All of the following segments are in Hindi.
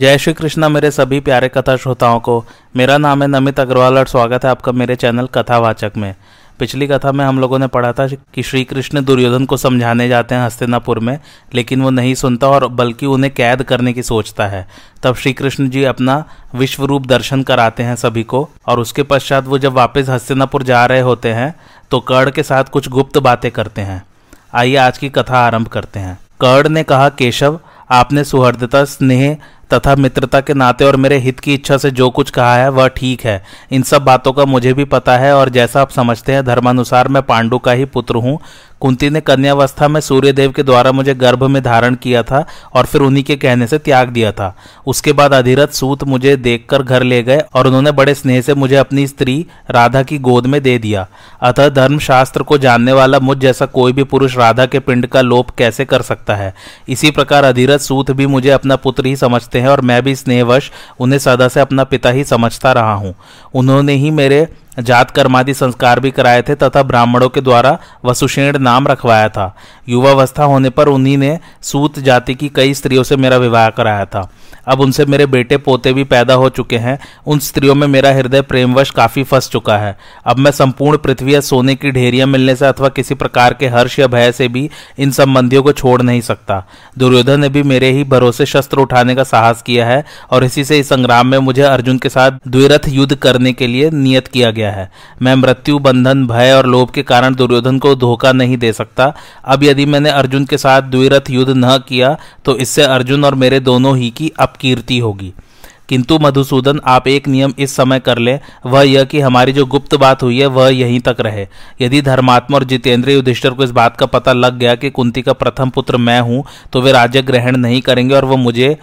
जय श्री कृष्णा, मेरे सभी प्यारे कथा श्रोताओं को। मेरा नाम है नमित अग्रवाल और स्वागत है आपका मेरे चैनल कथावाचक में। पिछली कथा में हम लोगों ने पढ़ा था कि श्री कृष्ण दुर्योधन को समझाने जाते हैं हस्तिनापुर में, लेकिन वो नहीं सुनता और बल्कि उन्हें कैद करने की सोचता है। तब श्री कृष्ण जी अपना विश्व रूप दर्शन कराते हैं सभी को, और उसके पश्चात वो जब वापस हस्तिनापुर जा रहे होते हैं तो कर्ण के साथ कुछ गुप्त बातें करते हैं। आइए आज की कथा आरंभ करते हैं। कर्ण ने कहा, केशव आपने सुहृदता, स्नेह तथा मित्रता के नाते और मेरे हित की इच्छा से जो कुछ कहा है, वह ठीक है। इन सब बातों का मुझे भी पता है और जैसा आप समझते हैं, धर्मानुसार मैं पांडु का ही पुत्र हूँ। कुंती ने कन्यावस्था में सूर्यदेव के द्वारा मुझे गर्भ में धारण किया था और फिर उन्हीं के कहने से त्याग दिया था। उसके बाद अधिरथ सूत मुझे देखकर घर ले गए और उन्होंने बड़े स्नेह से मुझे अपनी स्त्री राधा की गोद में दे दिया। अतः धर्म शास्त्र को जानने वाला मुझ जैसा कोई भी पुरुष राधा के पिंड का लोप कैसे कर सकता है? इसी प्रकार अधिरथ सूत भी मुझे अपना पुत्र ही समझते हैं और मैं भी स्नेहवश उन्हें सदा से अपना पिता ही समझता रहा हूँ। उन्होंने ही मेरे जात कर्मादि संस्कार भी कराए थे तथा ब्राह्मणों के द्वारा वसुषेण नाम रखवाया था। युवावस्था होने पर उन्हीं ने सूत जाति की कई स्त्रियों से मेरा विवाह कराया था। अब उनसे मेरे बेटे पोते भी पैदा हो चुके हैं। उन स्त्रियों में मेरा हृदय प्रेमवश काफ़ी फंस चुका है। अब मैं संपूर्ण पृथ्वी या सोने की ढेरियाँ मिलने से अथवा किसी प्रकार के हर्ष या भय से भी इन संबंधियों को छोड़ नहीं सकता। दुर्योधन ने भी मेरे ही भरोसे शस्त्र उठाने का साहस किया है और इसी से इस संग्राम में मुझे अर्जुन के साथ द्विरथ युद्ध करने के लिए नियत किया गया है। मैं मृत्यु, बंधन, भय और लोभ के कारण दुर्योधन को धोखा नहीं दे सकता। अब यदि मैंने अर्जुन के साथ द्विरथ युद्ध न किया तो इससे अर्जुन और मेरे दोनों ही की अपकीर्ति होगी। किंतु मधुसूदन, आप एक नियम इस समय कर ले। वह यह कि हमारी जो गुप्त बात हुई है, वह यहीं तक रहे। यदि धर्मात्मा और जितेंद्र युधिष्ठर को इस बात का पता लग गया कि कुंती का प्रथम पुत्र मैं हूँ तो वे राज्य ग्रहण नहीं करेंगे और वह मुझे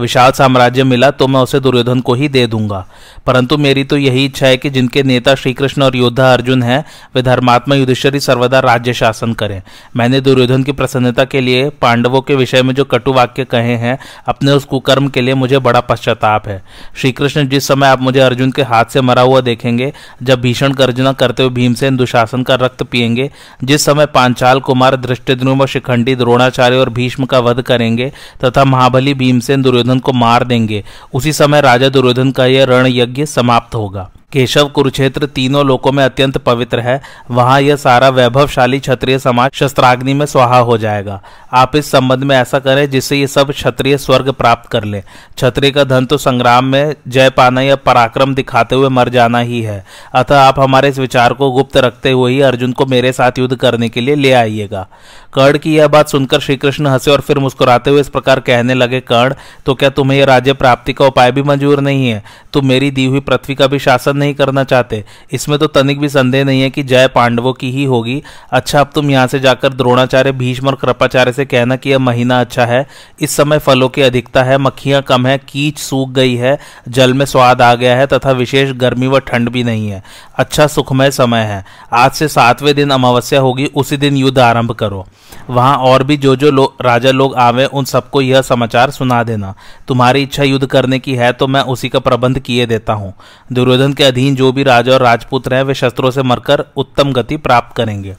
विशाल साम्राज्य मिला तो मैं उसे दुर्योधन को ही दे दूँगा। परंतु मेरी तो यही इच्छा है कि जिनके नेता श्री कृष्ण और योद्धा अर्जुन हैं, वे धर्मात्मा युधिष्ठरी सर्वदा राज्य शासन करें। मैंने दुर्योधन की प्रसन्नता के लिए पांडवों के विषय में जो कटु वाक्य कहे हैं, अपने उस कुकर्म के लिए मुझे बड़ा पश्चाताप है। श्री कृष्ण जिस समय आप मुझे अर्जुन के हाथ से मरा हुआ देखेंगे, जब भीषण गर्जना करते हुए भीमसेन दुशासन का रक्त पिएँगे जिस समय पांचाल कुमार दृष्टिद्रुम शिखंडी, द्रोणाचार्य और भीष्म का वध करेंगे, तथा महाबली भीमसेन दुर्योधन दुर्योधन को मार देंगे। उसी समय राजा दुर्योधन का यह रण यज्ञ समाप्त होगा। केशव कुरुक्षेत्र तीनों लोकों में अत्यंत पवित्र है। वहाँ यह सारा वैभवशाली क्षत्रिय समाज शस्त्राग्नि में स्वाहा हो जाएगा। आप इस संबंध में ऐसा करें जिससे ये सब क्षत्रिय स्वर्ग प्राप्त कर ले। क्षत्रिय का धन तो संग्राम में जय पाना या पराक्रम दिखाते हुए मर जाना ही है। अतः आप हमारे इस विचार को गुप्त रखते हुए ही अर्जुन को मेरे साथ युद्ध करने के लिए ले आइएगा। कर्ण की यह बात सुनकर श्रीकृष्ण हंसे और फिर मुस्कुराते हुए इस प्रकार कहने लगे, कर्ण तो क्या तुम्हें यह राज्य प्राप्ति का उपाय भी मंजूर नहीं है? तुम मेरी दी हुई पृथ्वी का भी शासन नहीं करना चाहते। इसमें तो तनिक भी संदेह नहीं है कि जय पांडवों की ही होगी। अच्छा अब तुम यहाँ से जाकर द्रोणाचार्य, भीष्म और कृपाचार्य से कहना कि यह महीना अच्छा है। इस समय फलों की अधिकता है, मक्खियाँ कम है, कीच सूख गई है, जल में स्वाद आ गया है तथा विशेष गर्मी व ठंड भी नहीं है। अच्छा सुखमय समय है। आज से सातवें दिन अमावस्या होगी, उसी दिन युद्ध आरंभ करो। वहाँ और भी जो जो लो, राजा लोग आवे उन सबको यह समाचार सुना देना। तुम्हारी इच्छा युद्ध करने की है तो मैं उसी का प्रबंध किए देता हूँ। दुर्योधन के अधीन जो भी राजा और राजपुत्र हैं वे शस्त्रों से मरकर उत्तम गति प्राप्त करेंगे।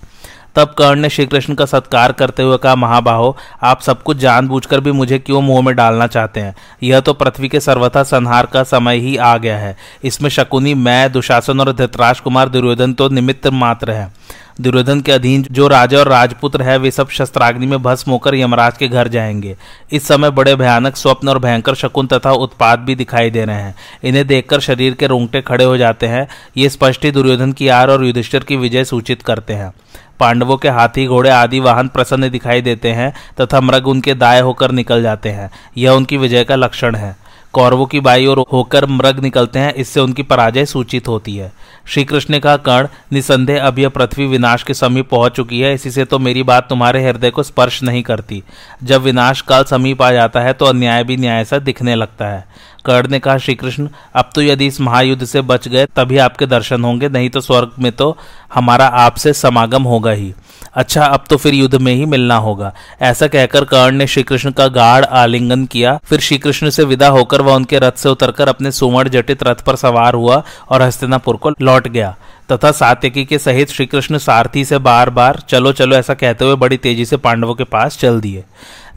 तब कर्ण ने श्री कृष्ण का सत्कार करते हुए कहा महाबाहो आप सब कुछ जानबूझकर भी मुझे क्यों मुँह में डालना चाहते हैं? यह तो पृथ्वी के सर्वथा संहार का समय ही आ गया है। इसमें शकुनी मैं दुशासन और धृतराज कुमार दुर्योधन तो निमित्त मात्र है। दुर्योधन के अधीन जो राजा और राजपुत्र है, वे सब शस्त्राग्नि में भस्म होकर यमराज के घर जाएँगे। इस समय बड़े भयानक स्वप्न और भयंकर शकुन तथा उत्पाद भी दिखाई दे रहे हैं। इन्हें देखकर शरीर के रोंगटे खड़े हो जाते हैं। ये स्पष्ट ही दुर्योधन की आर और युधिष्ठिर की विजय सूचित करते हैं। पांडवों के हाथी, घोड़े आदि वाहन प्रसन्न दिखाई देते हैं तथा मृग उनके दाएँ होकर निकल जाते हैं। यह उनकी विजय का लक्षण है। कौरवों की बाई ओर होकर मृग निकलते हैं, इससे उनकी पराजय सूचित होती है। श्री कृष्ण ने कहा कर्ण निसंदेह अब यह पृथ्वी विनाश के समीप पहुँच चुकी है, इसी से तो मेरी बात तुम्हारे हृदय को स्पर्श नहीं करती। जब विनाश काल समीप आ जाता है तो अन्याय भी न्याय सा दिखने लगता है। कर्ण ने कहा श्री कृष्ण अब तो यदि इस महायुद्ध से बच गए, तभी आपके दर्शन होंगे, नहीं तो स्वर्ग में तो हमारा आपसे समागम होगा ही। अच्छा अब तो फिर युद्ध में ही मिलना होगा। ऐसा कहकर कर्ण ने श्री कृष्ण का गाढ़ आलिंगन किया। फिर श्री कृष्ण से विदा होकर वह उनके रथ से उतरकर अपने सुवर्ण जटित रथ पर सवार हुआ और हस्तिनापुर को लौट गया। तथा सात्यकी के सहित श्रीकृष्ण सारथी से बार बार चलो चलो, ऐसा कहते हुए बड़ी तेज़ी से पांडवों के पास चल दिए।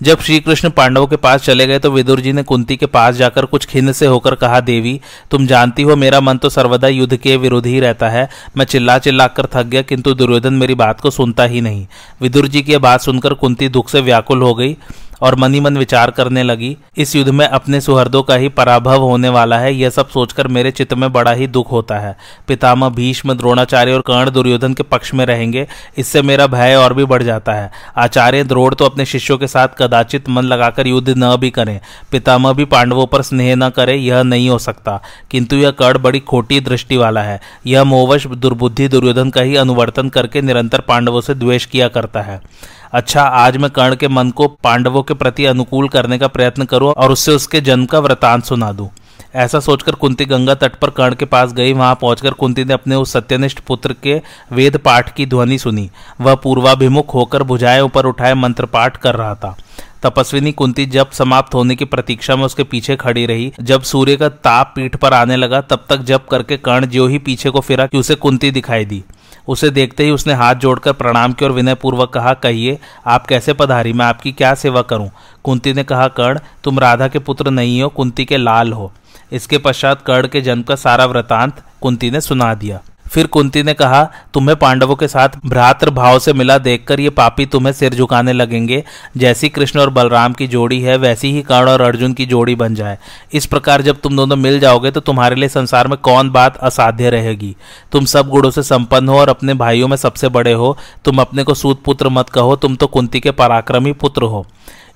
जब श्री कृष्ण पांडवों के पास चले गए तो विदुर जी ने कुंती के पास जाकर कुछ खिन्न से होकर कहा, देवी, तुम जानती हो मेरा मन तो सर्वदा युद्ध के विरोध ही रहता है। मैं चिल्ला चिल्ला कर थक गया, किंतु दुर्योधन मेरी बात को सुनता ही नहीं विदुर जी की बात सुनकर कुंती दुख से व्याकुल हो गई। और मनी मन विचार करने लगी, इस युद्ध में अपने सुहृदों का ही पराभव होने वाला है, यह सब सोचकर मेरे चित्त में बड़ा ही दुख होता है। पितामह भीष्म, द्रोणाचार्य और कर्ण दुर्योधन के पक्ष में रहेंगे, इससे मेरा भय और भी बढ़ जाता है। आचार्य द्रोण तो अपने शिष्यों के साथ कदाचित मन लगाकर युद्ध न भी करें। पितामह भी पांडवों पर स्नेह न करे, यह नहीं हो सकता। किंतु यह कर्ण बड़ी खोटी दृष्टि वाला है। यह मोवश दुर्बुद्धि दुर्योधन का ही अनुवर्तन करके निरंतर पांडवों से द्वेष किया करता है। अच्छा आज मैं कर्ण के मन को पांडवों के प्रति अनुकूल करने का प्रयत्न करूँ और उससे उसके जन्म का वृतांत सुना दूँ। ऐसा सोचकर कुंती गंगा तट पर कर्ण के पास गई। वहाँ पहुंचकर कुंती ने अपने उस सत्यनिष्ठ पुत्र के वेद पाठ की ध्वनि सुनी। वह पूर्वाभिमुख होकर भुजाएँ ऊपर उठाए मंत्र पाठ कर रहा था। तपस्विनी कुंती जब समाप्त होने की प्रतीक्षा में उसके पीछे खड़ी रही, जब सूर्य का ताप पीठ पर आने लगा, तब तक जब करके कर्ण जो ही पीछे को फिरा कि उसे कुंती दिखाई दी। उसे देखते ही उसने हाथ जोड़कर प्रणाम किया और विनयपूर्वक कहा, कहिए, आप कैसे पधारी? मैं आपकी क्या सेवा करूँ? कुंती ने कहा, कर्ण, तुम राधा के पुत्र नहीं हो, कुंती के लाल हो। इसके पश्चात कर्ण के जन्म का सारा वृतांत कुंती ने सुना दिया। फिर कुंती ने कहा, तुम्हें पांडवों के साथ भ्रातृ भाव से मिला देखकर ये पापी तुम्हें सिर झुकाने लगेंगे। जैसी कृष्ण और बलराम की जोड़ी है, वैसी ही कर्ण और अर्जुन की जोड़ी बन जाए। इस प्रकार जब तुम दोनों मिल जाओगे तो तुम्हारे लिए संसार में कौन बात असाध्य रहेगी? तुम सब गुणों से संपन्न हो और अपने भाइयों में सबसे बड़े हो। तुम अपने को सूत पुत्र मत कहो, तुम तो कुंती के पराक्रमी पुत्र हो।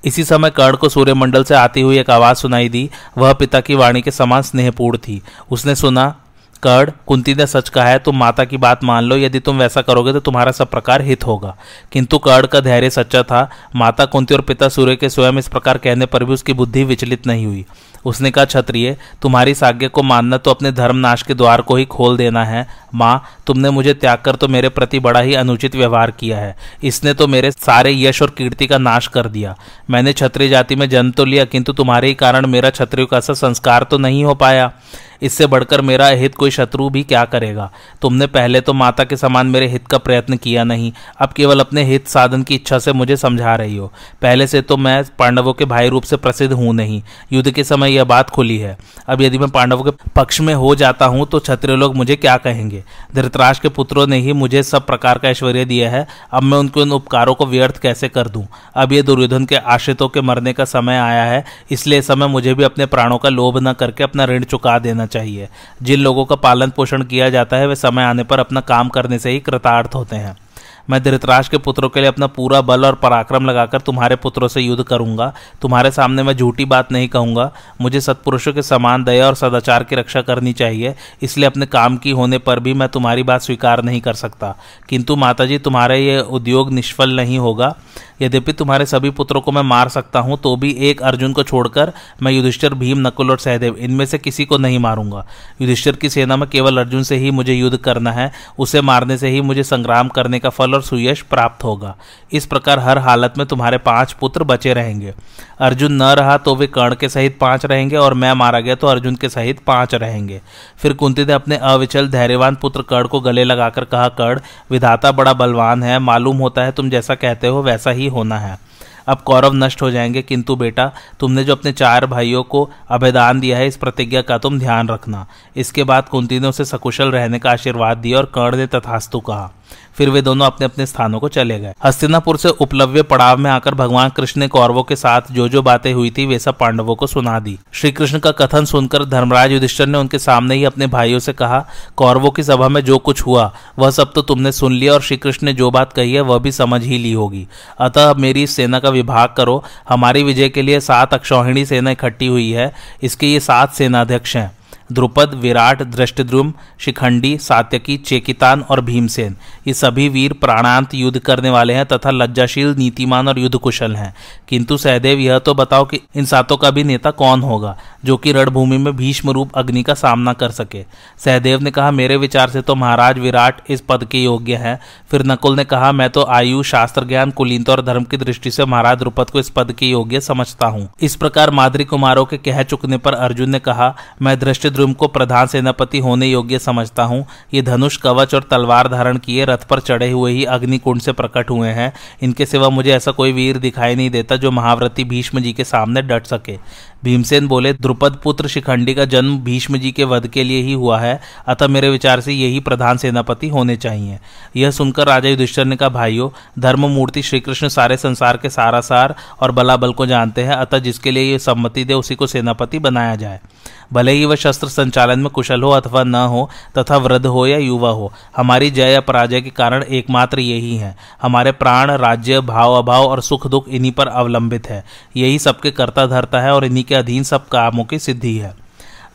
इसी समय कर्ण को सूर्यमंडल से आती हुई एक आवाज़ सुनाई दी। वह पिता की वाणी के समान स्नेहपूर्ण थी। उसने सुना कर्ण कुंती ने सच कहा है, तुम माता की बात मान लो, यदि तुम वैसा करोगे तो तुम्हारा सब प्रकार हित होगा। किंतु कर्ण का धैर्य सच्चा था। माता कुंती और पिता सूर्य के स्वयं इस प्रकार कहने पर भी उसकी बुद्धि विचलित नहीं हुई। उसने कहा, क्षत्रिय, तुम्हारी साज्ञा को मानना तो अपने धर्मनाश के द्वार को ही खोल देना है माँ, तुमने मुझे त्याग कर तो मेरे प्रति बड़ा ही अनुचित व्यवहार किया है। इसने तो मेरे सारे यश और कीर्ति का नाश कर दिया। मैंने क्षत्रिय जाति में जन्म तो लिया, किंतु तुम्हारे ही कारण मेरा क्षत्रिय का सा संस्कार तो नहीं हो पाया। इससे बढ़कर मेरा हित कोई शत्रु भी क्या करेगा? तुमने पहले तो माता के समान मेरे हित का प्रयत्न किया नहीं। अब केवल अपने हित साधन की इच्छा से मुझे समझा रही हो। पहले से तो मैं पांडवों के भाई रूप से प्रसिद्ध हूँ नहीं। युद्ध के समय यह बात खुली है। अब यदि मैं पांडवों के पक्ष में हो जाता हूँ तो क्षत्रिय लोग मुझे क्या कहेंगे? धृतराज के पुत्रों ने ही मुझे सब प्रकार का ऐश्वर्य दिया है। अब मैं उनके उन उपकारों को व्यर्थ कैसे कर दूँ? अब ये दुर्योधन के आश्रितों के मरने का समय आया है, इसलिए समय मुझे भी अपने प्राणों का लोभ न करके अपना ऋण चुका देना चाहिए। जिन लोगों का पालन पोषण किया जाता है, वे समय आने पर अपना काम करने से ही कृतार्थ होते हैं। मैं धृतराज के पुत्रों के लिए अपना पूरा बल और पराक्रम लगाकर तुम्हारे पुत्रों से युद्ध करूँगा। तुम्हारे सामने मैं झूठी बात नहीं कहूँगा। मुझे सत्पुरुषों के समान दया और सदाचार की रक्षा करनी चाहिए। इसलिए अपने काम की होने पर भी मैं तुम्हारी बात स्वीकार नहीं कर सकता। किंतु माताजी, तुम्हारा ये उद्योग निष्फल नहीं होगा। यद्यपि तुम्हारे सभी पुत्रों को मैं मार सकता हूँ तो भी एक अर्जुन को छोड़कर मैं युधिष्ठिर, भीम, नकुल और सहदेव, इनमें से किसी को नहीं मारूँगा। युधिष्ठिर की सेना में केवल अर्जुन से ही मुझे युद्ध करना है। उसे मारने से ही मुझे संग्राम करने का फल और सुयश प्राप्त होगा। इस प्रकार हर हालत में तुम्हारे पाँच पुत्र बचे रहेंगे। अर्जुन न रहा तो वे कर्ण के सहित पाँच रहेंगे और मैं मारा गया तो अर्जुन के सहित पाँच रहेंगे। फिर कुंती ने अपने अविचल धैर्यवान पुत्र कर्ण को गले लगाकर कहा, कर्ण, विधाता बड़ा बलवान है, मालूम होता है तुम जैसा कहते हो वैसा ही होना है। अब कौरव नष्ट हो जाएँगे, किंतु बेटा, तुमने जो अपने चार भाइयों को अभिदान दिया है, इस प्रतिज्ञा का तुम ध्यान रखना। इसके बाद कुंती ने उसे सकुशल रहने का आशीर्वाद दिया और कर्ण ने तथास्तु कहा। फिर वे दोनों अपने अपने स्थानों को चले गए। हस्तिनापुर से उपलब्ध पड़ाव में आकर भगवान कृष्ण ने कौरवों के साथ जो जो बातें हुई थी, वे सब पांडवों को सुना दी। श्री कृष्ण का कथन सुनकर धर्मराज युधिष्ठर ने उनके सामने ही अपने भाइयों से कहा, कौरवों की सभा में जो कुछ हुआ, वह सब तो तुमने सुन लिया और श्री कृष्ण ने जो बात कही है, वह भी समझ ही ली होगी। अतः मेरी सेना का विभाग करो। हमारी विजय के लिए सात अक्षौहिणी सेना इकट्ठी हुई है। इसके ये सात सेनाध्यक्ष हैं। द्रुपद, विराट दृष्टद्रुम शिखंडी, सात्यकी, चेकितान और भीमसेन। ये सभी वीर प्राणांत युद्ध करने वाले हैं तथा लज्जाशील, नीतिमान और युद्ध कुशल हैं। किंतु सहदेव, यह तो बताओ कि इन सातों का भी नेता कौन होगा, जो कि रणभूमि में भीष्म रूप अग्नि का सामना कर सके? सहदेव ने कहा, मेरे विचार से तो महाराज विराट इस पद के योग्य है। फिर नकुल ने कहा, मैं तो आयु, शास्त्र ज्ञान, कुलीनता और धर्म की दृष्टि से महाराज द्रुपद को इस पद के योग्य समझता हूँ। इस प्रकार माद्री कुमारों के कह चुकने पर अर्जुन ने कहा, मैं दृष्टि धृष्टद्रुम को प्रधान सेनापति होने योग्य समझता हूँ। ये धनुष कवच और तलवार धारण किए रथ पर चढ़े हुए ही अग्निकुंड से प्रकट हुए हैं। इनके सिवा मुझे ऐसा कोई वीर दिखाई नहीं देता जो महाव्रती भीष्म जी के सामने डट सके। भीमसेन बोले, द्रुपद पुत्र शिखंडी का जन्म भीष्म जी के वध के लिए ही हुआ है, अतः मेरे विचार से यही प्रधान सेनापति होने चाहिए। यह सुनकर राजा युधिष्ठर ने कहा, भाइयों धर्म मूर्ति श्रीकृष्ण सारे संसार के सारा सार और बलाबल को जानते हैं, अतः जिसके लिए ये सम्मति दे, उसी को सेनापति बनाया जाए। भले ही वह शस्त्र संचालन में कुशल हो अथवा न हो, तथा वृद्ध हो या युवा हो, हमारी जय या पराजय के कारण एकमात्र यही है। हमारे प्राण, राज्य, भाव अभाव और सुख दुख इन्हीं पर अवलंबित है। यही सबके कर्ता धरता है और इन्हीं के अधीन सब कामों की सिद्धि है।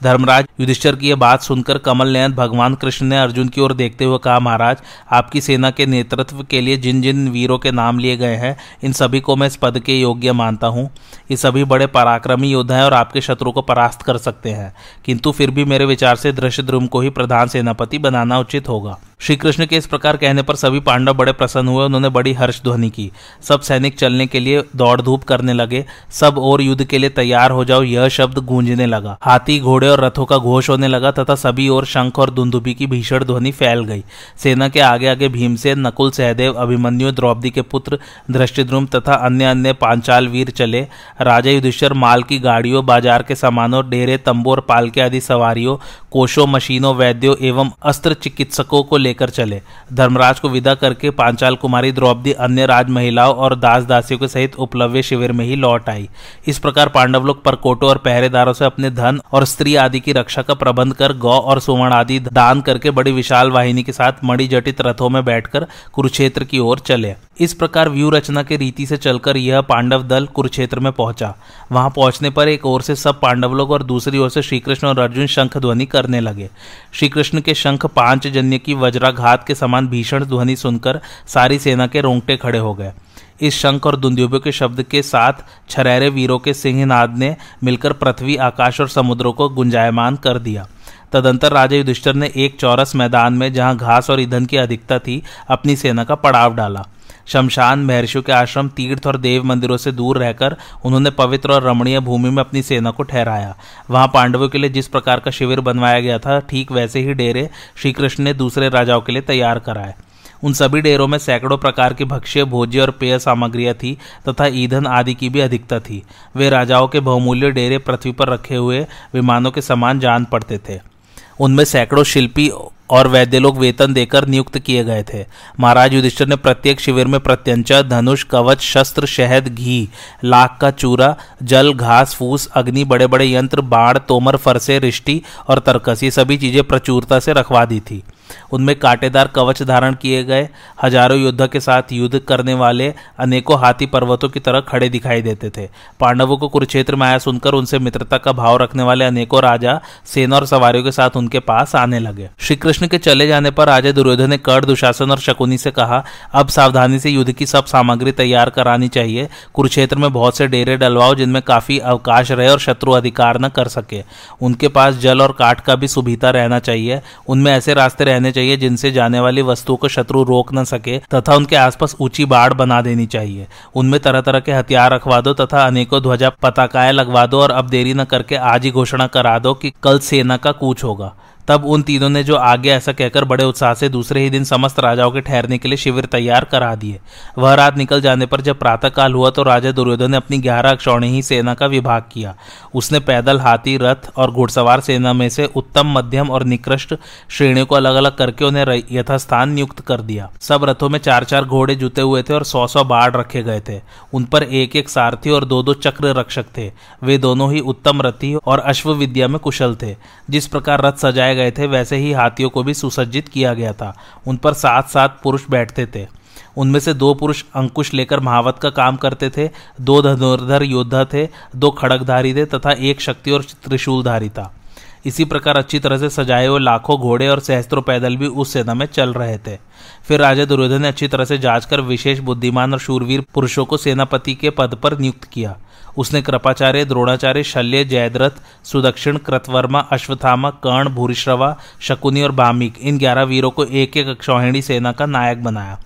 धर्मराज युधिष्ठर की यह बात सुनकर कमल नयन भगवान कृष्ण ने अर्जुन की ओर देखते हुए कहा, महाराज, आपकी सेना के नेतृत्व के लिए जिन जिन वीरों के नाम लिए गए हैं, इन सभी को मैं इस पद के योग्य मानता हूँ। ये सभी बड़े पराक्रमी योद्धा हैं और आपके शत्रु को परास्त कर सकते हैं। किंतु फिर भी मेरे विचार से दृश्यद्रुम को ही प्रधान सेनापति बनाना उचित होगा। श्री कृष्ण के इस प्रकार कहने पर सभी पांडव बड़े प्रसन्न हुए, उन्होंने बड़ी हर्ष ध्वनि की। सब सैनिक चलने के लिए दौड़ धूप करने लगे। सब और युद्ध के लिए तैयार हो जाओ, यह शब्द गूंजने लगा। हाथी, घोड़े और रथों का घोष होने लगा, तथा सभी और शंख और दुंदुबी की भीषण ध्वनि फैल गई। सेना के आगे आगे भीमसेन, नकुल, सहदेव, अभिमन्यु, द्रौपदी के पुत्र दृष्टिद्रुम तथा अन्य अन्य पांचाल वीर चले। राजा युधिष्ठर, माल की गाड़ियों, बाज़ार के सामानों, डेरे, तंबू और पालके आदि सवारियों कोशों मशीनों, वैद्यों एवं अस्त्र चिकित्सकों को लेकर चले। धर्मराज को विदा करके पांचाल कुमारी द्रौपदी अन्य राज महिलाओं और दास दासियों के सहित उपलव्य शिविर में ही लौट आई। इस प्रकार पांडव लोग परकोटों और पहरेदारों से अपने धन और स्त्री आदि की रक्षा का प्रबंध कर गौ और सुवर्ण आदि दान करके बड़ी विशाल वाहिनी के साथ मणि जटित रथों में बैठकर कुरुक्षेत्र की ओर चले। इस प्रकार व्यू रचना के रीति से चलकर यह पांडव दल कुरुक्षेत्र में पहुँचा। वहाँ पहुँचने पर एक ओर से सब पांडव लोग और दूसरी ओर से श्रीकृष्ण और अर्जुन शंख ध्वनि करने लगे। श्रीकृष्ण के शंख पाँच जन्य की वज्राघात के समान भीषण ध्वनि सुनकर सारी सेना के रोंगटे खड़े हो गए। इस शंख और दुंदुबे के शब्द के साथ छरेरे वीरों के सिंहनाद ने मिलकर पृथ्वी, आकाश और समुद्रों को गुंजायमान कर दिया। तदंतर राजा युधिष्ठर ने एक चौरस मैदान में जहाँ घास और ईंधन की अधिकता थी, अपनी सेना का पड़ाव डाला। शमशान महर्षियों के आश्रम, तीर्थ और देव मंदिरों से दूर रहकर उन्होंने पवित्र और रमणीय भूमि में अपनी सेना को ठहराया। वहाँ पांडवों के लिए जिस प्रकार का शिविर बनवाया गया था, ठीक वैसे ही डेरे श्रीकृष्ण ने दूसरे राजाओं के लिए तैयार कराए। उन सभी डेरों में सैकड़ों प्रकार की भक्ष्य, भोज्य और पेय सामग्रियाँ थी तथा ईंधन आदि की भी अधिकता थी। वे राजाओं के बहुमूल्य डेरे पृथ्वी पर रखे हुए विमानों के समान जान पड़ते थे। उनमें सैकड़ों शिल्पी और वैद्य लोग वेतन देकर नियुक्त किए गए थे। महाराज युधिष्ठिर ने प्रत्येक शिविर में प्रत्यंचा, धनुष, कवच, शस्त्र, शहद, घी, लाख का चूरा, जल, घास, फूस, अग्नि बड़े बड़े यंत्र बाढ़ तोमर, फरसे, रिष्टि और तरकस, ये सभी चीज़ें प्रचुरता से रखवा दी थी। उनमें कांटेदार कवच धारण किए गए, हज़ारों योद्धा के साथ युद्ध करने वाले अनेकों हाथी पर्वतों की तरह खड़े दिखाई देते थे। पांडवों को कुरुक्षेत्र में आया सुनकर उनसे मित्रता का भाव रखने वाले अनेकों राजा सेना और सवारियों के साथ उनके पास आने लगे। श्री कृष्ण के चले जाने पर राजा दुर्योधन ने कर्ण, दुशासन और शकुनी से कहा, अब सावधानी से युद्ध की सब सामग्री तैयार करानी चाहिए। कुरुक्षेत्र में बहुत से डेरे डलवाओ जिनमें काफ़ी अवकाश रहे और शत्रु अधिकार न कर सके। उनके पास जल और काठ का भी सुविधा रहना चाहिए। उनमें ऐसे रास्ते रहने चाहिए, जिनसे जाने वाली वस्तुओं को शत्रु रोक न सके, तथा उनके आसपास ऊँची बाढ़ बना देनी चाहिए। उनमें तरह तरह के हथियार रखवा दो तथा अनेकों ध्वजा पताकाएँ लगवा दो और अब देरी न करके आज ही घोषणा करा दो कि कल सेना का कूच होगा। तब उन तीनों ने जो आगे ऐसा कहकर बड़े उत्साह से दूसरे ही दिन समस्त राजाओं के ठहरने के लिए शिविर तैयार करा दिए। वह रात निकल जाने पर जब प्रातःकाल हुआ तो राजा दुर्योधन ने अपनी ग्यारह अक्षौणी ही सेना का विभाग किया। उसने पैदल हाथी, रथ और घुड़सवार सेना में से उत्तम, मध्यम और निकृष्ट श्रेणियों को अलग अलग करके उन्हें यथास्थान नियुक्त कर दिया। सब रथों में चार चार घोड़े जुते हुए थे और सौ सौ बाढ़ रखे गए थे। उन पर एक एक सारथी और दो दो चक्र रक्षक थे। वे दोनों ही उत्तम रथी और अश्व विद्या में कुशल थे। जिस प्रकार रथ सजाए गए थे, वैसे ही हाथियों को भी सुसज्जित किया गया था। उन पर सात सात पुरुष बैठते थे। उनमें से दो पुरुष अंकुश लेकर महावत का काम करते थे, दो धनुर्धर योद्धा थे, दो खड़कधारी थे तथा एक शक्ति और त्रिशूलधारी था। इसी प्रकार अच्छी तरह से सजाए हुए लाखों घोड़े और सहस्त्रों पैदल भी उस सेना में चल रहे थे। फिर राजा दुर्योधन ने अच्छी तरह से जाँच कर विशेष बुद्धिमान और शूरवीर पुरुषों को सेनापति के पद पर नियुक्त किया। उसने कृपाचार्य, द्रोणाचार्य, शल्य, जयद्रथ, सुदक्षिण, कृतवर्मा अश्वथामा कर्ण, भूरिश्रवा, शकुनी और बामिक, इन ग्यारह वीरों को एक एक अक्षौहिणी सेना का नायक बनाया।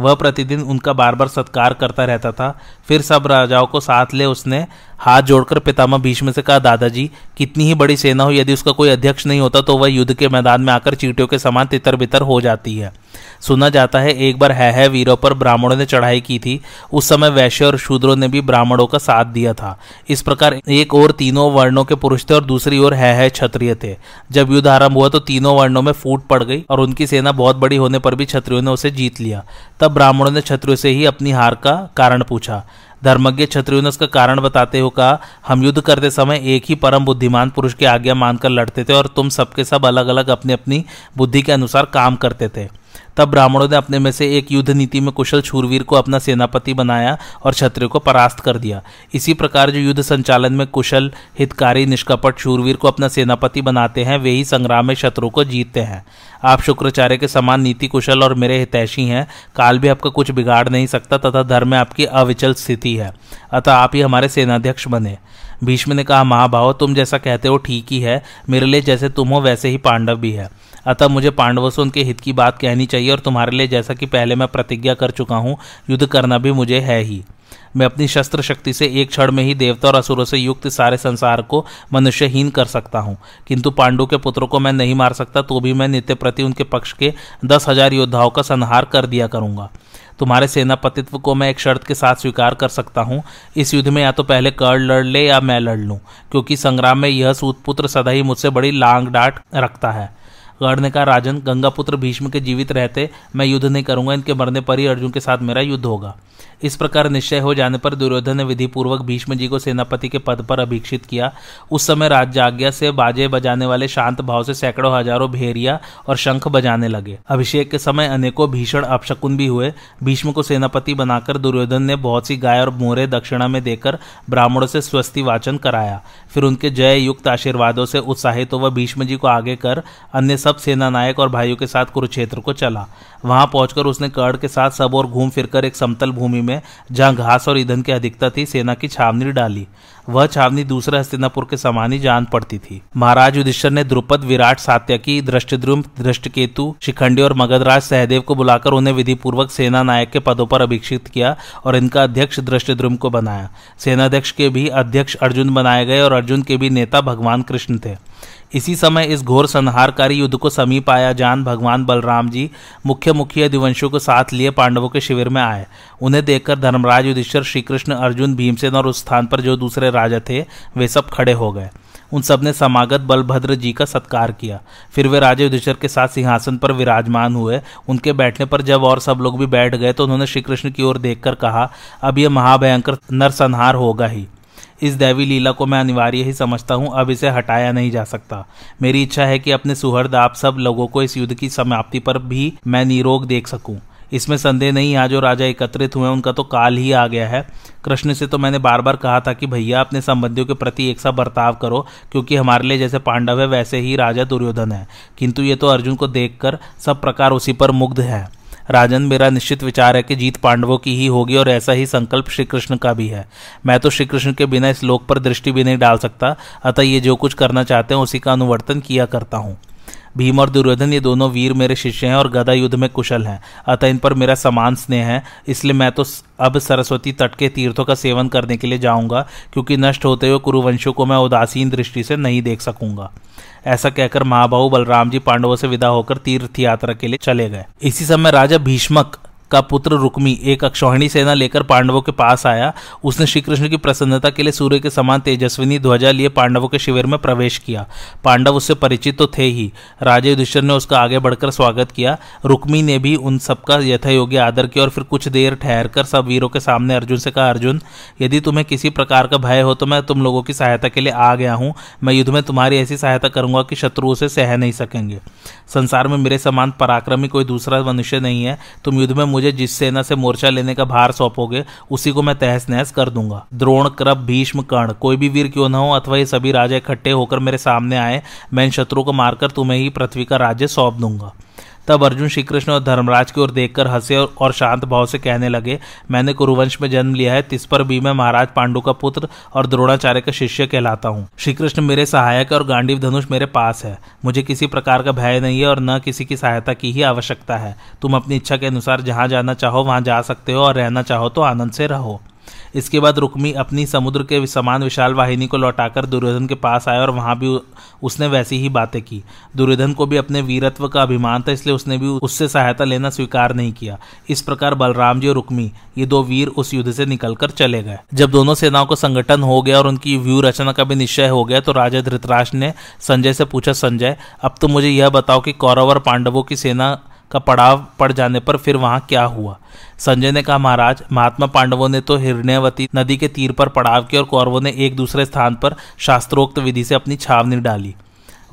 वह प्रतिदिन उनका बार बार सत्कार करता रहता था। फिर सब राजाओं को साथ ले उसने हाथ जोड़कर पितामह भीष्म से कहा, दादाजी, कितनी ही बड़ी सेना हो, यदि उसका कोई अध्यक्ष नहीं होता तो वह युद्ध के मैदान में आकर चीटियों के समान तितर बितर हो जाती है। सुना जाता है एक बार है, है वीरों पर ब्राह्मणों ने चढ़ाई की थी। उस समय वैश्य और शूद्रों ने भी ब्राह्मणों का साथ दिया था। इस प्रकार एक और तीनों वर्णों के पुरुष थे और दूसरी ओर है, है क्षत्रिय थे। जब युद्ध आरंभ हुआ तो तीनों वर्णों में फूट पड़ गई और उनकी सेना बहुत बड़ी होने पर भी क्षत्रियों ने उसे जीत लिया। तब ब्राह्मणों ने क्षत्रियों से ही अपनी हार का कारण पूछा। धर्मज्ञ क्षत्रियो ने उसका कारण बताते हुए कहा हम युद्ध करते समय एक ही परम बुद्धिमान पुरुष की आज्ञा मानकर लड़ते थे और तुम सबके सब अलग अलग अपनी अपनी बुद्धि के अनुसार काम करते थे। तब ब्राह्मणों ने अपने में से एक युद्ध नीति में कुशल छूरवीर को अपना सेनापति बनाया और क्षत्रिय को परास्त कर दिया। इसी प्रकार जो युद्ध संचालन में कुशल, हितकारी, निष्कपट शूरवीर को अपना सेनापति बनाते हैं, वे ही संग्राम में शत्रु को जीतते हैं। आप शुक्राचार्य के समान नीति कुशल और मेरे हितैषी हैं। काल भी आपका कुछ बिगाड़ नहीं सकता तथा धर्म में आपकी अविचल स्थिति है। अतः आप ही हमारे सेनाध्यक्ष बने। भीष्म ने कहा, महाभाव, तुम जैसा कहते हो, ठीक ही है। मेरे लिए जैसे तुम हो, वैसे ही पांडव भी है। अतः मुझे पांडवों से उनके हित की बात कहनी चाहिए और तुम्हारे लिए जैसा कि पहले मैं प्रतिज्ञा कर चुका हूँ, युद्ध करना भी मुझे है ही। मैं अपनी शस्त्र शक्ति से एक क्षण में ही देवता और असुरों से युक्त सारे संसार को मनुष्यहीन कर सकता हूँ। किंतु पांडु के पुत्रों को मैं नहीं मार सकता तो भी मैं नित्य प्रति उनके पक्ष के दस हज़ार योद्धाओं का संहार कर दिया करूँगा। तुम्हारे सेनापतित्व को मैं एक शर्त के साथ स्वीकार कर सकता हूँ। इस युद्ध में या तो पहले कर्ण लड़ ले या मैं लड़ लूँ, क्योंकि संग्राम में यह सूतपुत्र सदा ही मुझसे बड़ी लांग डांट रखता है। गढ़ ने कहा राजन गंगापुत्र भीष्म के जीवित रहते मैं युद्ध नहीं करूँगा, इनके मरने पर ही अर्जुन के साथ मेरा युद्ध होगा। इस प्रकार निश्चय हो जाने पर दुर्योधन ने विधि पूर्वक भीष्म जी को सेनापति के पद पर अभिक्षित किया। उस समय राज्य आज्ञा से बाजे बजाने वाले शांत भाव से सैकड़ों हज़ारों भेरिया और शंख बजाने लगे। अभिषेक के समय अनेकों भीषण अपशकुन भी हुए। भीष्म को सेनापति बनाकर दुर्योधन ने बहुत सी गाय और मोरे दक्षिणा में देकर ब्राह्मणों से स्वस्ति वाचन कराया। फिर उनके जय युक्त आशीर्वादों से उत्साहित तो वह भीष्म जी को आगे कर अन्य सब सेना नायक और भाइयों के साथ कुरुक्षेत्र को चला। वहाँ पहुंचकर उसने कर्ण के साथ सब और घूम फिरकर एक समतल भूमि में, जहाँ घास और ईंधन की अधिकता थी, सेना की छावनी डाली। वह छावनी दूसरे हस्तिनापुर के समान ही जान पड़ती थी। महाराज युधिष्ठर ने द्रुपद, विराट, सात्यकी दृष्टिद्रुम दृष्टिकेतु, शिखंडी और मगधराज सहदेव को बुलाकर उन्हें विधि पूर्वक सेना नायक के पदों पर अभिक्षित किया और इनका अध्यक्ष दृष्टिद्रुम को बनाया। सेनाध्यक्ष के भी अध्यक्ष अर्जुन बनाए गए और अर्जुन के भी नेता भगवान कृष्ण थे। इसी समय इस घोर संहारकारी युद्ध को समीप आया जान भगवान बलराम जी मुख्य मुख्य दिवंशों को साथ लिए पांडवों के शिविर में आए। उन्हें देखकर धर्मराज युधिष्ठर, श्रीकृष्ण, अर्जुन, भीमसेन और उस स्थान पर जो दूसरे राजा थे, वे सब खड़े हो गए। उन सबने समागत बलभद्र जी का सत्कार किया। फिर वे राजा युधिष्ठर के साथ सिंहासन पर विराजमान हुए। उनके बैठने पर जब और सब लोग भी बैठ गए तो उन्होंने श्रीकृष्ण की ओर देखकर कहा, अब यह महाभयंकर नरसंहार होगा ही। इस दैवी लीला को मैं अनिवार्य ही समझता हूँ, अब इसे हटाया नहीं जा सकता। मेरी इच्छा है कि अपने सुहृद आप सब लोगों को इस युद्ध की समाप्ति पर भी मैं निरोग देख सकूँ। इसमें संदेह नहीं यहाँ जो राजा एकत्रित हुए उनका तो काल ही आ गया है। कृष्ण से तो मैंने बार बार कहा था कि भैया, अपने संबंधियों के प्रति एक सा बर्ताव करो, क्योंकि हमारे लिए जैसे पांडव है, वैसे ही राजा दुर्योधन है। किंतु ये तो अर्जुन को देखकर सब प्रकार उसी पर मुग्ध है। राजन, मेरा निश्चित विचार है कि जीत पांडवों की ही होगी और ऐसा ही संकल्प श्रीकृष्ण का भी है। मैं तो श्रीकृष्ण के बिना इस लोक पर दृष्टि भी नहीं डाल सकता। अतः ये जो कुछ करना चाहते हैं, उसी का अनुवर्तन किया करता हूँ। भीम और दुर्योधन, ये दोनों वीर मेरे शिष्य हैं और गदा युद्ध में कुशल हैं। अतः इन पर मेरा समान स्नेह है, इसलिए मैं तो अब सरस्वती तट के तीर्थों का सेवन करने के लिए जाऊँगा, क्योंकि नष्ट होते हुए कुरुवंशों को मैं उदासीन दृष्टि से नहीं देख सकूँगा। ऐसा कहकर महाबाहु बलराम जी पांडवों से विदा होकर तीर्थ यात्रा के लिए चले गए। इसी समय राजा भीष्मक का पुत्र रुक्मी, एक अक्षौहिणी सेना लेकर पांडवों के पास आया। उसने श्री कृष्ण की प्रसन्नता के लिए सूर्य के समान तेजस्विनी ध्वजा लिए पांडवों के शिविर में प्रवेश किया। पांडव उससे परिचित तो थे ही। राजा युधिष्ठर ने उसका आगे बढ़कर स्वागत किया। रुक्मी ने भी उन सबका यथायोग्य आदर किया और फिर कुछ देर ठहर कर सब वीरों के सामने अर्जुन से कहा, अर्जुन, यदि तुम्हें किसी प्रकार का भय हो तो मैं तुम लोगों की सहायता के लिए आ गया हूँ। मैं युद्ध में तुम्हारी ऐसी सहायता करूँगा कि शत्रु उसे सह नहीं सकेंगे। संसार में मेरे समान पराक्रमी कोई दूसरा मनुष्य नहीं है। तुम युद्ध में मुझे जिस सेना से मोर्चा लेने का भार सौंपोगे, उसी को मैं तहस नहस कर दूँगा। द्रोण क्रभ भीष्म, कर्ण, कोई भी वीर क्यों न हो, अथवा ये सभी राजा इकट्ठे होकर मेरे सामने आए, मैं इन शत्रु को मारकर तुम्हें ही पृथ्वी का राज्य सौंप दूँगा। तब अर्जुन श्री कृष्ण और धर्मराज की ओर देखकर हंसे और शांत भाव से कहने लगे, मैंने कुरुवंश में जन्म लिया है, तिस पर भी मैं महाराज पांडु का पुत्र और द्रोणाचार्य का शिष्य कहलाता हूँ। श्री कृष्ण मेरे सहायक और गांडीव धनुष मेरे पास है। मुझे किसी प्रकार का भय नहीं है और न किसी की सहायता की ही आवश्यकता है। तुम अपनी इच्छा के अनुसार जहाँ जाना चाहो, वहाँ जा सकते हो और रहना चाहो तो आनंद से रहो। इसके बाद रुक्मी अपनी समुद्र के समान विशाल वाहिनी को लौटाकर दुर्योधन के पास आया और वहाँ भी उसने वैसी ही बातें की। दुर्योधन को भी अपने वीरत्व का अभिमान था, इसलिए उसने भी उससे सहायता लेना स्वीकार नहीं किया। इस प्रकार बलराम जी और रुक्मी, ये दो वीर उस युद्ध से निकलकर चले गए। जब दोनों सेनाओं का संगठन हो गया और उनकी व्यू रचना का भी निश्चय हो गया तो राजा धृतराष्ट्र ने संजय से पूछा, संजय, अब तो मुझे यह बताओ कि कौरव और पांडवों की सेना का पड़ाव पड़ जाने पर फिर वहाँ क्या हुआ? संजय ने कहा, महाराज, महात्मा पांडवों ने तो हिरण्यवती नदी के तीर पर पड़ाव किया और कौरवों ने एक दूसरे स्थान पर शास्त्रोक्त विधि से अपनी छावनी डाली।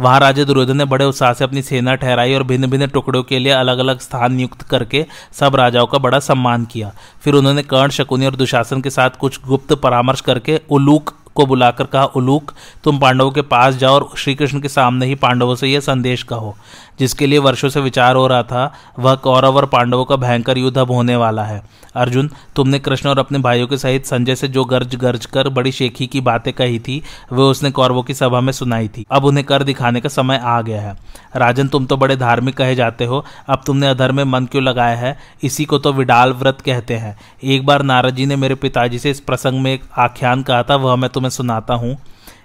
वहाँ राजा दुर्योधन ने बड़े उत्साह से अपनी सेना ठहराई और भिन्न भिन्न टुकड़ों के लिए अलग अलग स्थान नियुक्त करके सब राजाओं का बड़ा सम्मान किया। फिर उन्होंने कर्ण, शकुनी और दुशासन के साथ कुछ गुप्त परामर्श करके उलूक को बुलाकर कहा, उलूक, तुम पांडवों के पास जाओ और श्री कृष्ण के सामने ही पांडवों से यह संदेश कहो। जिसके लिए वर्षों से विचार हो रहा था, वह कौरव और पांडवों का भयंकर युद्ध अब होने वाला है। अर्जुन, तुमने कृष्ण और अपने भाइयों के सहित संजय से जो गर्ज गर्ज कर बड़ी शेखी की बातें कही थी, वे उसने कौरवों की सभा में सुनाई थी। अब उन्हें कर दिखाने का समय आ गया है। राजन, तुम तो बड़े धार्मिक कहे जाते हो, अब तुमने अधर में मन क्यों लगाया है? इसी को तो विडाल व्रत कहते हैं। एक बार नारद जी ने मेरे पिताजी से इस प्रसंग में एक आख्यान कहा था, वह मैं तुम्हें सुनाता हूँ।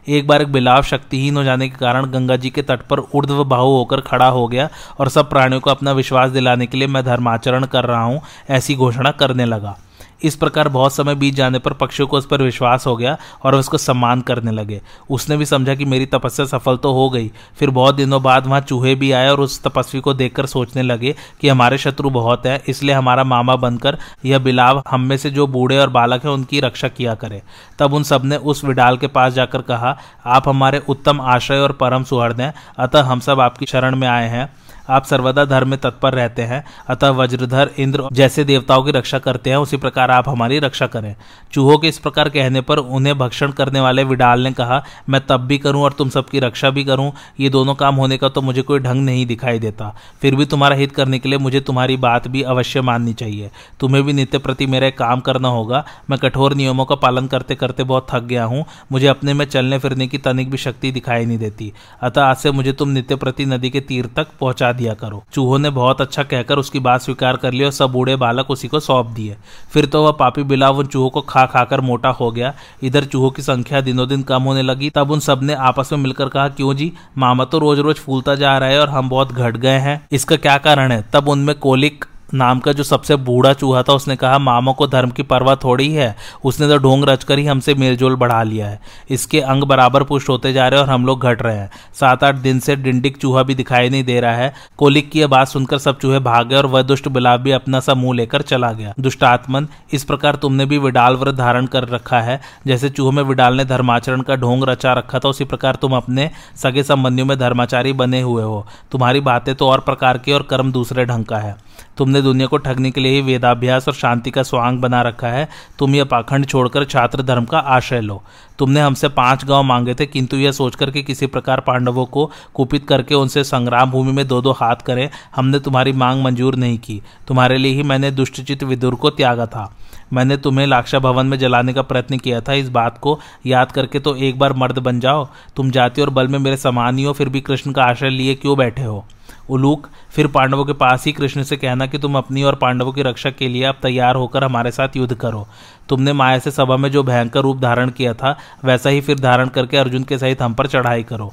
एक बार एक बिलाव शक्तिहीन हो जाने के कारण गंगा जी के तट पर ऊर्ध्व बाहु होकर खड़ा हो गया और सब प्राणियों को अपना विश्वास दिलाने के लिए मैं धर्माचरण कर रहा हूँ, ऐसी घोषणा करने लगा। इस प्रकार बहुत समय बीत जाने पर पक्षियों को उस पर विश्वास हो गया और उसको सम्मान करने लगे। उसने भी समझा कि मेरी तपस्या सफल तो हो गई। फिर बहुत दिनों बाद वहाँ चूहे भी आए और उस तपस्वी को देखकर सोचने लगे कि हमारे शत्रु बहुत है, इसलिए हमारा मामा बनकर यह बिलाव हम में से जो बूढ़े और बालक हैं, उनकी रक्षा किया करे। तब उन सबने उस विडाल के पास जाकर कहा, आप हमारे उत्तम आश्रय और परम सुहृद हैं, अतः हम सब आपकी शरण में आए हैं। आप सर्वदा धर्म में तत्पर रहते हैं, अतः वज्रधर, इंद्र जैसे देवताओं की रक्षा करते हैं, उसी प्रकार आप हमारी रक्षा करें। चूहों के इस प्रकार कहने पर उन्हें भक्षण करने वाले विडाल ने कहा, मैं तब भी करूँ और तुम सबकी रक्षा भी करूँ। ये दोनों काम होने का तो मुझे कोई ढंग नहीं दिखाई देता। फिर भी तुम्हारा हित करने के लिए मुझे तुम्हारी बात भी अवश्य माननी चाहिए। तुम्हें भी नित्य प्रति मेरा काम करना होगा। मैं कठोर नियमों का पालन करते करते बहुत थक गया हूँ। मुझे अपने में चलने फिरने की तनिक भी शक्ति दिखाई नहीं देती। अतः आज से मुझे तुम नित्य प्रति नदी के तीर तक पहुँचा दिया करो। चूहो ने बहुत अच्छा कहकर उसकी बात स्वीकार कर ली और सब बूढ़े बालक उसी को सौंप दिए। फिर तो वह पापी बिलाव उन चूहों को खा खा कर मोटा हो गया। इधर चूहों की संख्या दिनों दिन कम होने लगी। तब उन सबने आपस में मिलकर कहा, क्यों जी, मामा तो रोज रोज फूलता जा रहा है और हम बहुत घट गए हैं। इसका क्या कारण है? तब उनमें कोलिक नाम का जो सबसे बूढ़ा चूहा था, उसने कहा, मामा को धर्म की परवाह थोड़ी है। उसने तो ढोंग रचकर ही हमसे मेलजोल बढ़ा लिया है। इसके अंग बराबर पुष्ट होते जा रहे हैं और हम लोग घट रहे हैं। सात आठ दिन से डिंडिक चूहा भी दिखाई नहीं दे रहा है। कोलिक की बात सुनकर सब चूहे भाग गए और वह दुष्ट बिलाब भी अपना सा मुँह लेकर चला गया। दुष्टात्मन, इस प्रकार तुमने भी विडाल व्रत धारण कर रखा है। जैसे चूहों में विडाल ने धर्माचरण का ढोंग रचा रखा था, उसी प्रकार तुम अपने सगे संबंधियों में धर्माचारी बने हुए हो। तुम्हारी बातें तो और प्रकार की और कर्म दूसरे ढंग का है। तुमने दुनिया को ठगने के लिए ही वेदाभ्यास और शांति का स्वांग बना रखा है। तुम यह पाखंड छोड़कर छात्र धर्म का आश्रय लो। तुमने हमसे पाँच गाँव मांगे थे, किंतु यह सोचकर कि किसी प्रकार पांडवों को कुपित करके उनसे संग्राम भूमि में दो दो हाथ करें, हमने तुम्हारी मांग मंजूर नहीं की। तुम्हारे लिए ही मैंने दुष्टचित विदुर को त्यागा था। मैंने तुम्हें लाक्षा भवन में जलाने का प्रयत्न किया था। इस बात को याद करके तो एक बार मर्द बन जाओ। तुम जाति और बल में मेरे समान ही हो, फिर भी कृष्ण का आश्रय लिए क्यों बैठे हो? उलूक फिर पांडवों के पास ही कृष्ण से कहना कि तुम अपनी और पांडवों की रक्षा के लिए अब तैयार होकर हमारे साथ युद्ध करो। तुमने माया से सभा में जो भयंकर रूप धारण किया था, वैसा ही फिर धारण करके अर्जुन के सहित हम पर चढ़ाई करो।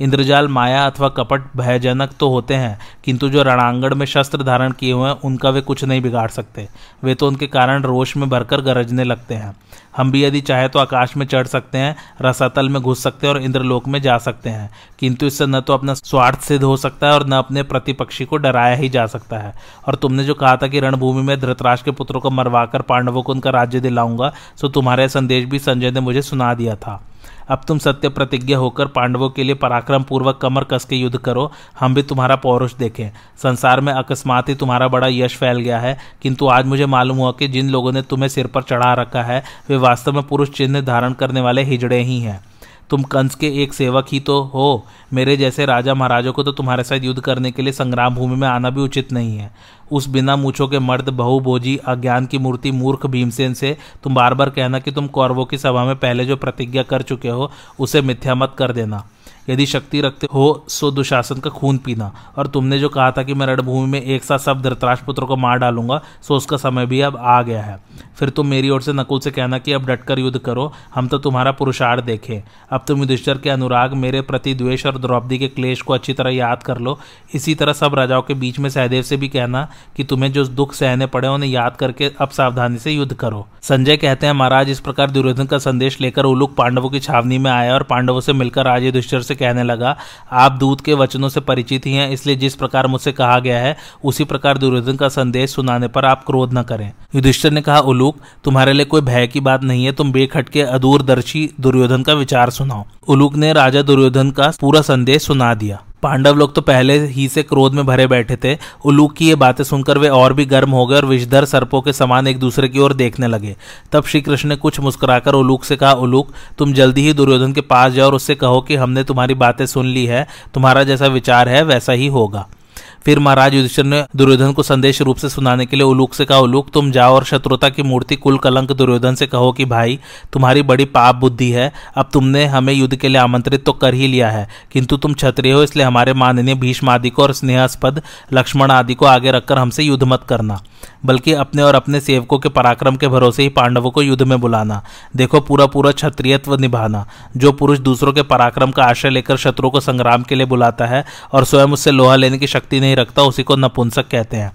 इंद्रजाल माया अथवा कपट भयजनक तो होते हैं, किंतु जो रणांगण में शस्त्र धारण किए हुए हैं, उनका वे कुछ नहीं बिगाड़ सकते। वे तो उनके कारण रोष में भरकर गरजने लगते हैं। हम भी यदि चाहे तो आकाश में चढ़ सकते हैं, रसातल में घुस सकते हैं और इंद्रलोक में जा सकते हैं, किंतु इससे न तो अपना स्वार्थ सिद्ध हो सकता है और न अपने प्रतिपक्षी को डराया ही जा सकता है। और तुमने जो कहा था कि रणभूमि में धृतराज के पुत्रों को मरवाकर पांडवों को उनका राज्य दिलाऊँगा तो तुम्हारे संदेश भी संजय ने मुझे सुना दिया था। अब तुम सत्य प्रतिज्ञा होकर पांडवों के लिए पराक्रम पूर्वक कमर कस के युद्ध करो। हम भी तुम्हारा पौरुष देखें। संसार में अकस्मात ही तुम्हारा बड़ा यश फैल गया है। किंतु आज मुझे मालूम हुआ कि जिन लोगों ने तुम्हें सिर पर चढ़ा रखा है, वे वास्तव में पुरुष चिन्ह धारण करने वाले हिजड़े ही हैं। तुम कंस के एक सेवक ही तो हो। मेरे जैसे राजा महाराजों को तो तुम्हारे साथ युद्ध करने के लिए संग्राम भूमि में आना भी उचित नहीं है। उस बिना मूछों के मर्द बहुबोजी अज्ञान की मूर्ति, मूर्ख भीमसेन से तुम बार बार कहना कि तुम कौरवों की सभा में पहले जो प्रतिज्ञा कर चुके हो, उसे मिथ्या मत कर देना। यदि शक्ति रखते हो, सो दुशासन का खून पीना। और तुमने जो कहा था कि मैं रणभूमि में एक साथ सब धृतराष्ट्र पुत्रों को मार डालूँगा, सो उसका समय भी अब आ गया है। फिर तुम मेरी ओर से नकुल से कहना कि अब डटकर युद्ध करो, हम तो तुम्हारा पुरुषार्थ देखें। अब तुम युधिष्ठर के अनुराग, मेरे प्रति द्वेष और द्रौपदी के क्लेश को अच्छी तरह याद कर लो। इसी तरह सब राजाओं के बीच में सहदेव से भी कहना कि तुम्हें जो दुख सहने पड़े, उन्हें याद करके अब सावधानी से युद्ध करो। संजय कहते हैं, महाराज, इस प्रकार दुर्योधन का संदेश लेकर उलूक पांडवों की छावनी में आया और पांडवों से मिलकर आज युधिष्ठर से कहने लगा, आप दूत के वचनों से परिचित ही हैं, इसलिए जिस प्रकार मुझसे कहा गया है, उसी प्रकार दुर्योधन का संदेश सुनाने पर आप क्रोध न करें। युधिष्ठर ने कहा, उलूक, तुम्हारे लिए कोई भय की बात नहीं है, तुम बेखटके अदूरदर्शी दुर्योधन का विचार सुनाओ। उलूक ने राजा दुर्योधन का पूरा संदेश सुना दिया। पांडव लोग तो पहले ही से क्रोध में भरे बैठे थे। उलूक की ये बातें सुनकर वे और भी गर्म हो गए और विषधर सर्पों के समान एक दूसरे की ओर देखने लगे। तब श्री कृष्ण ने कुछ मुस्कुराकर उलूक से कहा उलूक तुम जल्दी ही दुर्योधन के पास जाओ और उससे कहो कि हमने तुम्हारी बातें सुन ली है, तुम्हारा जैसा विचार है वैसा ही होगा। फिर महाराज युधिष्ठिर ने दुर्योधन को संदेश रूप से सुनाने के लिए, उलूक से कहा, उलूक, तुम जाओ और शत्रुता की मूर्ति कुल कलंक दुर्योधन से कहो कि, भाई, तुम्हारी बड़ी पाप बुद्धि है, अब तुमने हमें युद्ध के लिए आमंत्रित तो कर ही लिया है, किंतु तुम क्षत्रिय हो, इसलिए हमारे माननीय भीष्म आदि को और स्नेहास्पद लक्ष्मण आदि को आगे रखकर हमसे युद्ध मत करना। बल्कि अपने और अपने सेवकों के पराक्रम के भरोसे ही पांडवों को युद्ध में बुलाना, देखो पूरा पूरा क्षत्रियत्व निभाना, जो पुरुष दूसरों के पराक्रम का आश्रय लेकर शत्रुओं को संग्राम के लिए बुलाता है और स्वयं उससे लोहा लेने की शक्ति नहीं रखता, उसी को नपुंसक कहते हैं।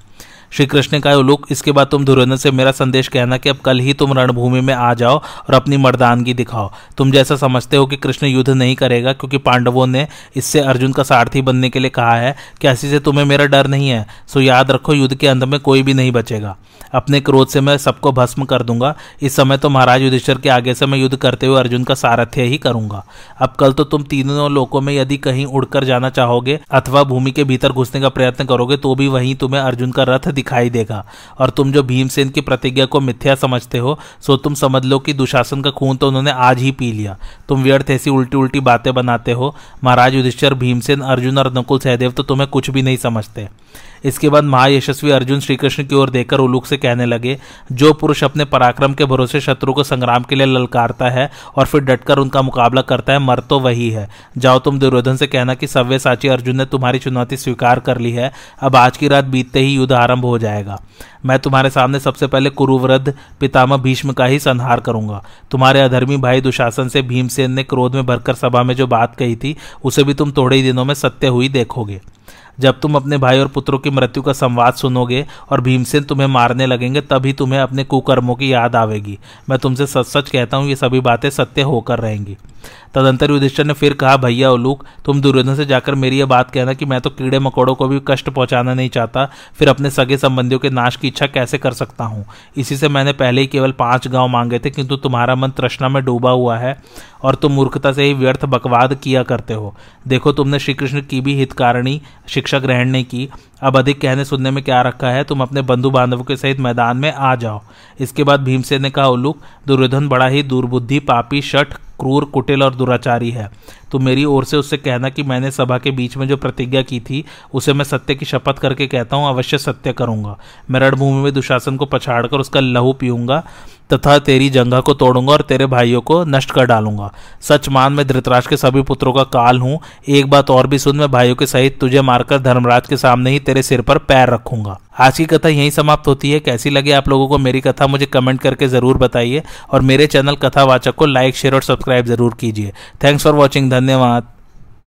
श्री कृष्ण ने कहा लोग, इसके बाद तुम दुर्योधन से मेरा संदेश कहना कि अब कल ही तुम रणभूमि में आ जाओ और अपनी मर्दानगी दिखाओ। तुम जैसा समझते हो कि कृष्ण युद्ध नहीं करेगा, क्योंकि पांडवों ने इससे अर्जुन का सारथी बनने के लिए कहा है कि ऐसी से तुम्हें मेरा डर नहीं है, सो याद रखो, युद्ध के अंत में कोई भी नहीं बचेगा। अपने क्रोध से मैं सबको भस्म कर दूँगा। इस समय तो महाराज युधिष्ठर के आगे से मैं युद्ध करते हुए अर्जुन का सारथ्य ही करूँगा। अब कल तो तुम तीनों लोगों में यदि कहीं उड़कर जाना चाहोगे अथवा भूमि के भीतर घुसने का प्रयत्न करोगे तो भी वहीं तुम्हें अर्जुन का रथ दिखाई देगा। और तुम जो भीमसेन की प्रतिज्ञा को मिथ्या समझते हो, सो तुम समझ लो कि दुशासन का खून तो उन्होंने आज ही पी लिया। तुम व्यर्थ ऐसी उल्टी उल्टी बातें बनाते हो। महाराज युधिष्ठर, भीमसेन, अर्जुन और नकुल सहदेव तो तुम्हें कुछ भी नहीं समझते। इसके बाद महायशस्वी अर्जुन श्रीकृष्ण की ओर देखकर उलूक से कहने लगे, जो पुरुष अपने पराक्रम के भरोसे शत्रु को संग्राम के लिए ललकारता है और फिर डटकर उनका मुकाबला करता है, मर तो वही है। जाओ तुम दुर्योधन से कहना कि सव्य साची अर्जुन ने तुम्हारी चुनौती स्वीकार कर ली है, अब आज की रात बीतते ही युद्ध आरंभ हो जाएगा। मैं तुम्हारे सामने सबसे पहले कुरुवृद्ध पितामह भीष्म का ही संहार करूँगा। तुम्हारे अधर्मी भाई दुशासन से भीमसेन ने क्रोध में भरकर सभा में जो बात कही थी, उसे भी तुम थोड़े ही दिनों में सत्य हुई देखोगे। जब तुम अपने भाई और पुत्रों की मृत्यु का संवाद सुनोगे और भीमसेन तुम्हें मारने लगेंगे, तभी तुम्हें अपने कुकर्मों की याद आवेगी। मैं तुमसे सच सच कहता हूँ, ये सभी बातें सत्य होकर रहेंगी। तदंतर युधिष्ठर ने फिर कहा, भैया उलूक तुम दुर्योधन से जाकर मेरी यह बात कहना कि मैं तो कीड़े मकोड़ों को भी कष्ट पहुंचाना नहीं चाहता, फिर अपने सगे संबंधियों के नाश की इच्छा कैसे कर सकता हूँ? इसी से मैंने पहले ही केवल पाँच गाँव मांगे थे, किंतु तुम्हारा मन तृष्णा में डूबा हुआ है और तुम मूर्खता से ही व्यर्थ बकवाद किया करते हो। देखो, तुमने श्री कृष्ण की भी हितकारिणी शिक्षा ग्रहण नहीं की। अब अधिक कहने सुनने में क्या रखा है? तुम अपने बंधु बांधवों के सहित मैदान में आ जाओ। इसके बाद भीमसेन ने कहा उल्लुक दुर्योधन बड़ा ही दुर्बुद्धि, पापी, शठ क्रूर, कुटिल और दुराचारी है। तो मेरी ओर से उससे कहना कि मैंने सभा के बीच में जो प्रतिज्ञा की थी, उसे मैं सत्य की शपथ करके कहता हूँ, अवश्य सत्य करूँगा। मैं रणभूमि में दुशासन को पछाड़कर उसका लहू पीऊँगा। तथा तेरी जंगा को तोड़ूँगा और तेरे भाइयों को नष्ट कर डालूँगा। सच मान, मैं धृतराज के सभी पुत्रों का काल हूँ। एक बात और भी सुन, मैं भाइयों के सहित तुझे मारकर धर्मराज के सामने ही तेरे सिर पर पैर रखूँगा। आज की कथा यहीं समाप्त होती है। कैसी लगी आप लोगों को मेरी कथा, मुझे कमेंट करके ज़रूर बताइए। और मेरे चैनल कथावाचक को लाइक, शेयर और सब्सक्राइब ज़रूर कीजिए। थैंक्स फॉर वॉचिंग धन्यवाद।